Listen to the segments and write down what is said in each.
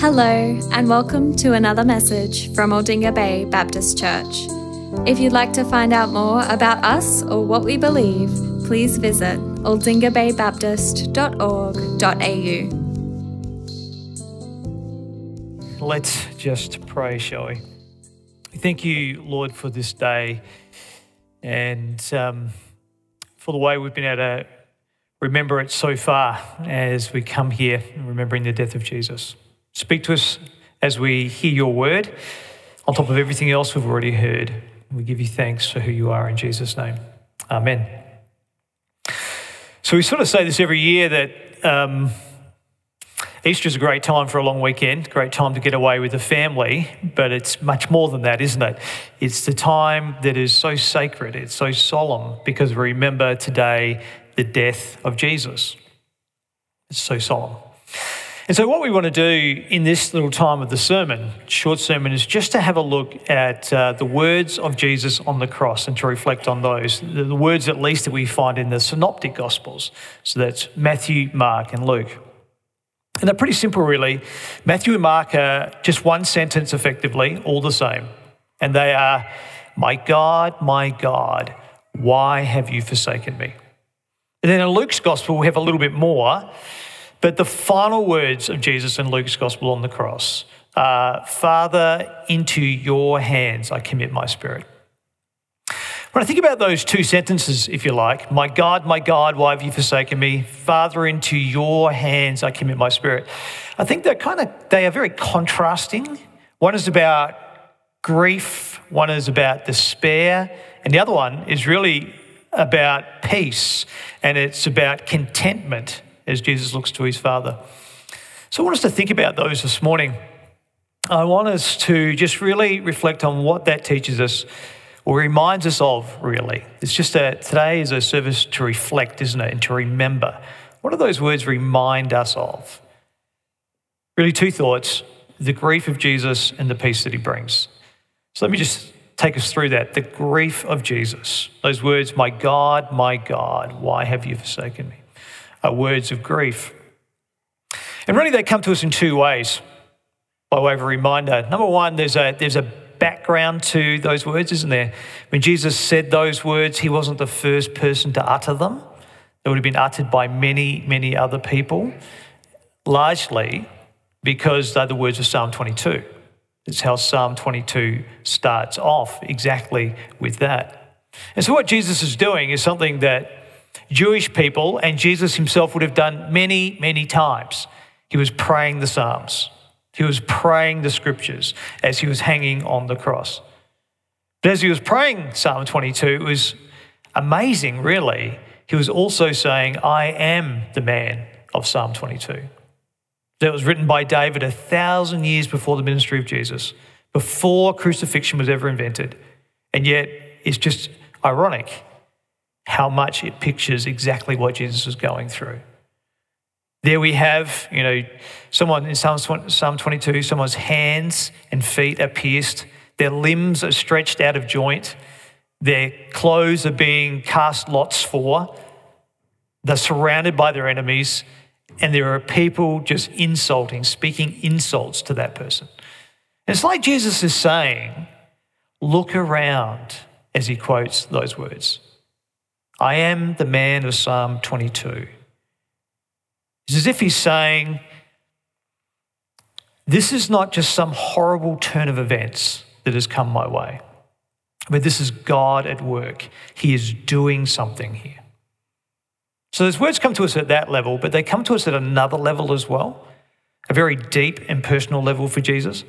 Hello, and welcome to another message from Aldinga Bay Baptist Church. If you'd like to find out more about us or what we believe, please visit aldingabaybaptist.org.au. Let's just pray, shall we? Thank you, Lord, for this day and um, for the way we've been able to remember it so far as we come here remembering the death of Jesus. Speak to us as we hear your word on top of everything else we've already heard. We give you thanks for who you are in Jesus' name. Amen. So we sort of say this every year that um, Easter is a great time for a long weekend, great time to get away with the family, but it's much more than that, isn't it? It's the time that is so sacred, it's so solemn because we remember today the death of Jesus. It's so solemn. And so, what we want to do in this little time of the sermon, short sermon, is just to have a look at uh, the words of Jesus on the cross and to reflect on those. The, the words, at least, that we find in the synoptic gospels. So that's Matthew, Mark, and Luke. And they're pretty simple, really. Matthew and Mark are just one sentence, effectively, all the same. And they are, My God, my God, why have you forsaken me? And then in Luke's gospel, we have a little bit more. But the final words of Jesus in Luke's gospel on the cross are Father, into your hands I commit my spirit. When I think about those two sentences, if you like, my God, my God, why have you forsaken me? Father, into your hands I commit my spirit. I think they're kind of, they are very contrasting. One is about grief, one is about despair, and the other one is really about peace and it's about contentment as Jesus looks to his Father. So I want us to think about those this morning. I want us to just really reflect on what that teaches us or reminds us of, really. It's just that today is a service to reflect, isn't it? And to remember. What do those words remind us of? Really, two thoughts the grief of Jesus and the peace that he brings. So let me just take us through that. The grief of Jesus. Those words, my God, my God, why have you forsaken me? Are words of grief. And really, they come to us in two ways, by way of a reminder. Number one, there's a, there's a background to those words, isn't there? When Jesus said those words, he wasn't the first person to utter them. They would have been uttered by many, many other people, largely because they're the words of Psalm 22. It's how Psalm 22 starts off, exactly with that. And so, what Jesus is doing is something that Jewish people and Jesus himself would have done many, many times. He was praying the Psalms. He was praying the scriptures as he was hanging on the cross. But as he was praying Psalm 22, it was amazing, really. He was also saying, I am the man of Psalm 22. That was written by David a thousand years before the ministry of Jesus, before crucifixion was ever invented. And yet, it's just ironic how much it pictures exactly what Jesus was going through. There we have, you know, someone in Psalm 22, someone's hands and feet are pierced, their limbs are stretched out of joint, their clothes are being cast lots for, they're surrounded by their enemies, and there are people just insulting, speaking insults to that person. It's like Jesus is saying, look around as he quotes those words. I am the man of Psalm 22. It's as if he's saying, This is not just some horrible turn of events that has come my way, but this is God at work. He is doing something here. So those words come to us at that level, but they come to us at another level as well, a very deep and personal level for Jesus.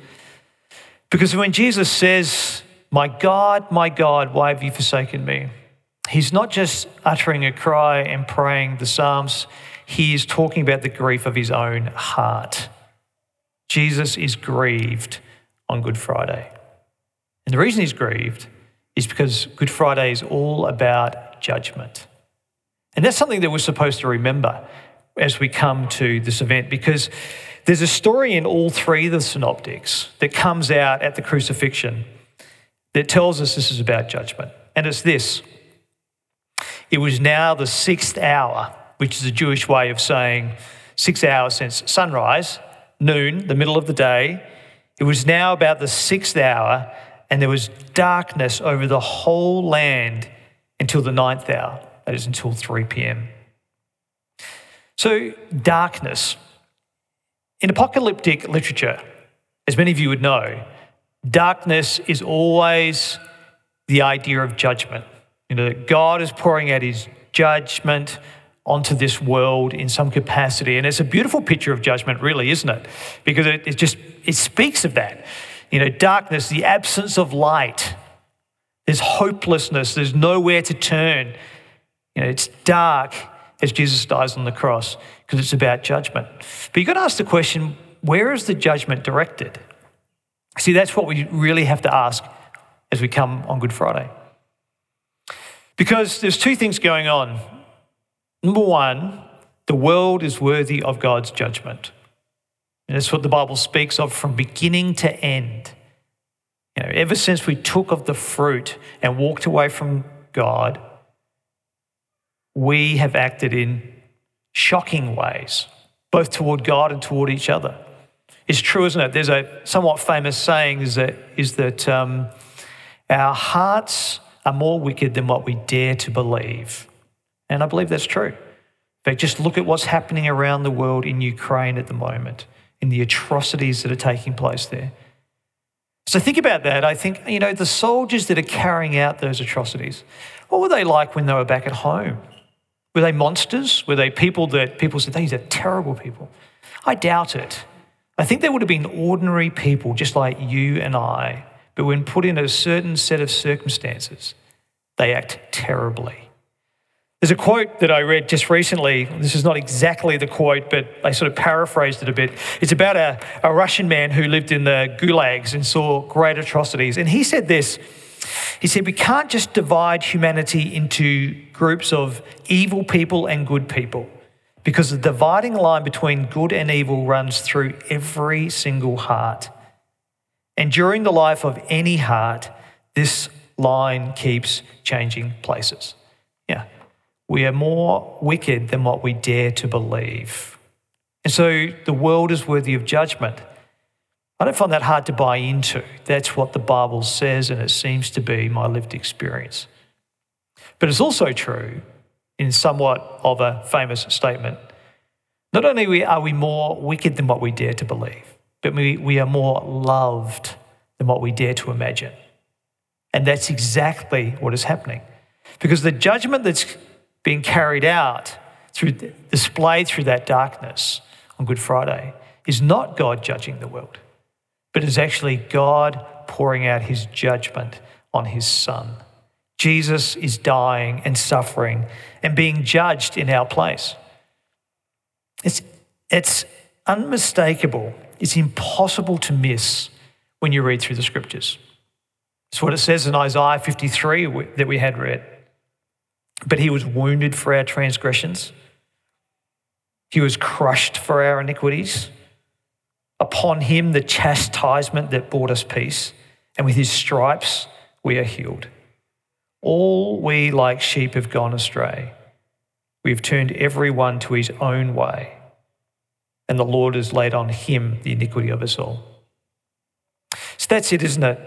Because when Jesus says, My God, my God, why have you forsaken me? He's not just uttering a cry and praying the Psalms, he is talking about the grief of his own heart. Jesus is grieved on Good Friday. And the reason he's grieved is because Good Friday is all about judgment. And that's something that we're supposed to remember as we come to this event because there's a story in all three of the synoptics that comes out at the crucifixion that tells us this is about judgment. And it's this it was now the sixth hour which is a Jewish way of saying six hours since sunrise, noon, the middle of the day. It was now about the sixth hour, and there was darkness over the whole land until the ninth hour, that is, until 3 p.m. So, darkness. In apocalyptic literature, as many of you would know, darkness is always the idea of judgment. You know, that God is pouring out his judgment onto this world in some capacity. And it's a beautiful picture of judgment, really, isn't it? Because it, it just it speaks of that. You know, darkness, the absence of light. There's hopelessness. There's nowhere to turn. You know, it's dark as Jesus dies on the cross because it's about judgment. But you've got to ask the question where is the judgment directed? See, that's what we really have to ask as we come on Good Friday. Because there's two things going on. Number one, the world is worthy of God's judgment. And that's what the Bible speaks of from beginning to end. You know, ever since we took of the fruit and walked away from God, we have acted in shocking ways, both toward God and toward each other. It's true, isn't it? There's a somewhat famous saying is that, is that um, our hearts are more wicked than what we dare to believe. And I believe that's true. But just look at what's happening around the world in Ukraine at the moment, in the atrocities that are taking place there. So think about that. I think, you know, the soldiers that are carrying out those atrocities, what were they like when they were back at home? Were they monsters? Were they people that people said, these are terrible people? I doubt it. I think they would have been ordinary people just like you and I, but when put in a certain set of circumstances, they act terribly. There's a quote that I read just recently. This is not exactly the quote, but I sort of paraphrased it a bit. It's about a, a Russian man who lived in the gulags and saw great atrocities. And he said this He said, We can't just divide humanity into groups of evil people and good people because the dividing line between good and evil runs through every single heart. And during the life of any heart, this line keeps changing places. Yeah. We are more wicked than what we dare to believe. And so the world is worthy of judgment. I don't find that hard to buy into. That's what the Bible says, and it seems to be my lived experience. But it's also true, in somewhat of a famous statement, not only are we more wicked than what we dare to believe, but we, we are more loved than what we dare to imagine. And that's exactly what is happening. Because the judgment that's being carried out through displayed through that darkness on Good Friday is not God judging the world, but is actually God pouring out his judgment on his son. Jesus is dying and suffering and being judged in our place. It's, it's unmistakable. It's impossible to miss when you read through the scriptures. It's what it says in Isaiah 53 that we had read. But he was wounded for our transgressions, he was crushed for our iniquities. Upon him, the chastisement that brought us peace, and with his stripes, we are healed. All we like sheep have gone astray. We have turned every one to his own way, and the Lord has laid on him the iniquity of us all. So that's it, isn't it?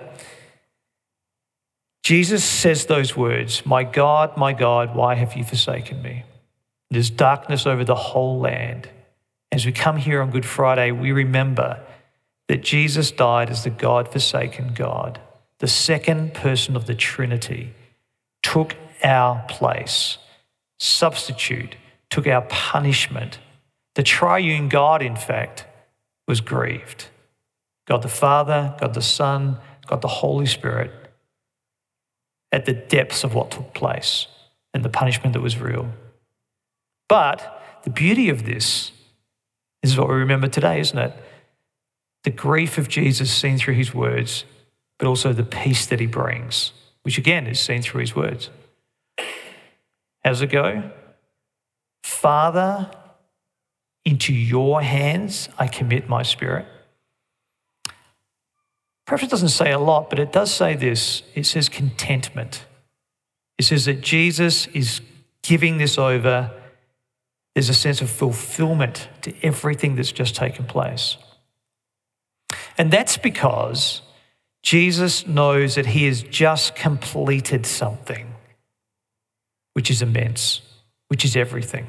Jesus says those words My God, my God, why have you forsaken me? There's darkness over the whole land. As we come here on Good Friday, we remember that Jesus died as the God forsaken God, the second person of the Trinity, took our place, substitute, took our punishment. The triune God, in fact, was grieved. God the Father, God the Son, God the Holy Spirit at the depths of what took place and the punishment that was real. But the beauty of this is what we remember today, isn't it? The grief of Jesus seen through his words, but also the peace that he brings, which again is seen through his words. How's it go? Father, into your hands I commit my spirit. Perhaps it doesn't say a lot, but it does say this it says contentment. It says that Jesus is giving this over. There's a sense of fulfillment to everything that's just taken place. And that's because Jesus knows that he has just completed something, which is immense, which is everything.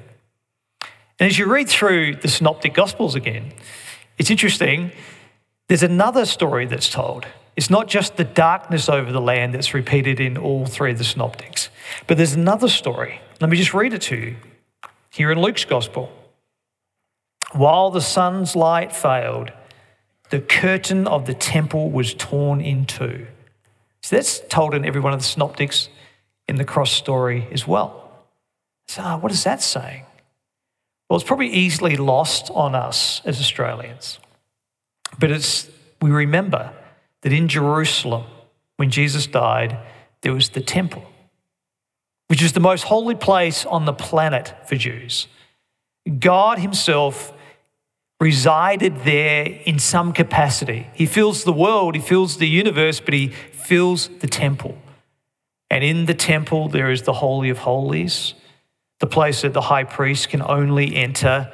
And as you read through the Synoptic Gospels again, it's interesting. There's another story that's told. It's not just the darkness over the land that's repeated in all three of the Synoptics, but there's another story. Let me just read it to you here in Luke's Gospel. While the sun's light failed, the curtain of the temple was torn in two. So that's told in every one of the synoptics in the cross story as well. So, what is that saying? Well, it's probably easily lost on us as Australians. But it's, we remember that in Jerusalem, when Jesus died, there was the temple, which is the most holy place on the planet for Jews. God Himself resided there in some capacity. He fills the world, He fills the universe, but He fills the temple. And in the temple, there is the Holy of Holies, the place that the high priest can only enter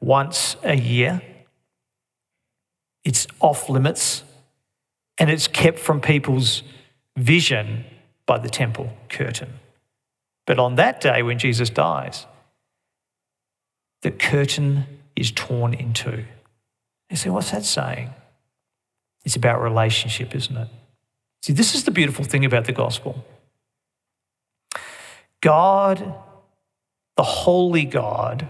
once a year. It's off limits and it's kept from people's vision by the temple curtain. But on that day when Jesus dies, the curtain is torn in two. You say, what's that saying? It's about relationship, isn't it? See, this is the beautiful thing about the gospel. God, the holy God,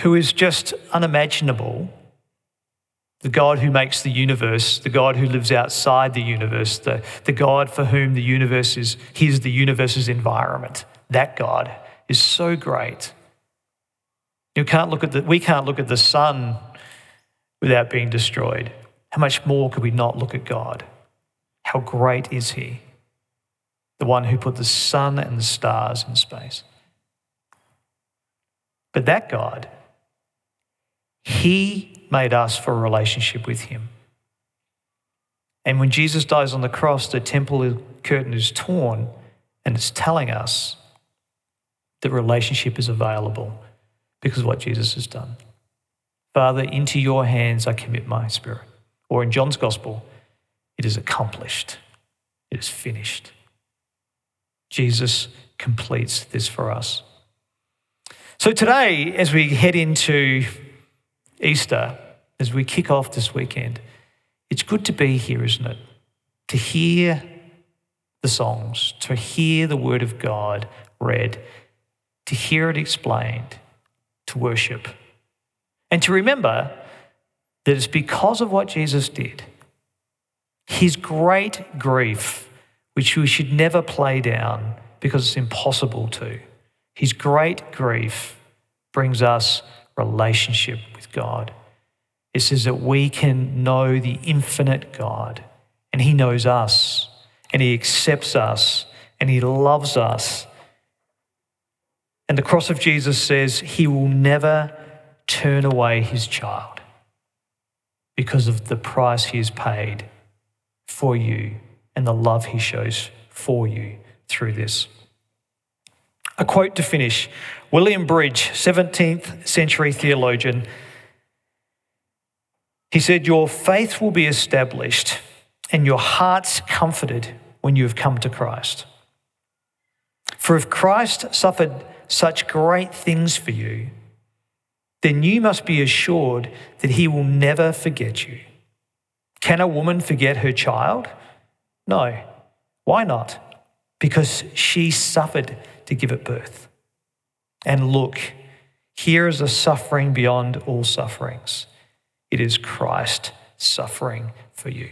who is just unimaginable, the God who makes the universe, the God who lives outside the universe, the, the God for whom the universe is, he's the universe's environment, that God is so great. You can't look at the, we can't look at the sun without being destroyed. How much more could we not look at God? How great is He? The one who put the sun and the stars in space. But that God, He made us for a relationship with Him. And when Jesus dies on the cross, the temple curtain is torn, and it's telling us that relationship is available because of what Jesus has done. Father, into your hands I commit my spirit. Or in John's gospel, it is accomplished, it is finished. Jesus completes this for us. So today, as we head into Easter, as we kick off this weekend, it's good to be here, isn't it? To hear the songs, to hear the word of God read, to hear it explained, to worship, and to remember that it's because of what Jesus did, his great grief, which we should never play down because it's impossible to. His great grief brings us relationship with God. It says that we can know the infinite God, and He knows us, and He accepts us, and He loves us and the cross of Jesus says he will never turn away his child because of the price he has paid for you and the love he shows for you through this. A quote to finish William Bridge, 17th century theologian, he said, Your faith will be established and your hearts comforted when you have come to Christ. For if Christ suffered such great things for you, then you must be assured that he will never forget you. Can a woman forget her child? No. Why not? Because she suffered to give it birth. And look, here is a suffering beyond all sufferings. It is Christ suffering for you.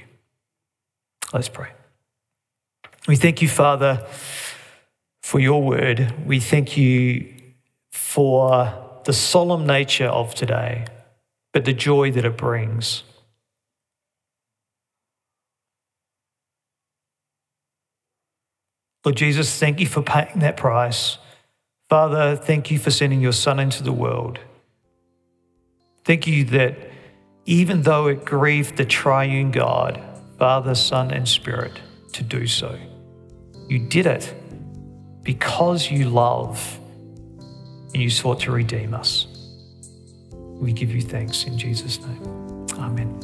Let's pray. We thank you, Father for your word. We thank you for the solemn nature of today, but the joy that it brings. Lord Jesus, thank you for paying that price. Father, thank you for sending your Son into the world. Thank you that even though it grieved the triune God, Father, Son, and Spirit, to do so, you did it because you love and you sought to redeem us. We give you thanks in Jesus' name. Amen.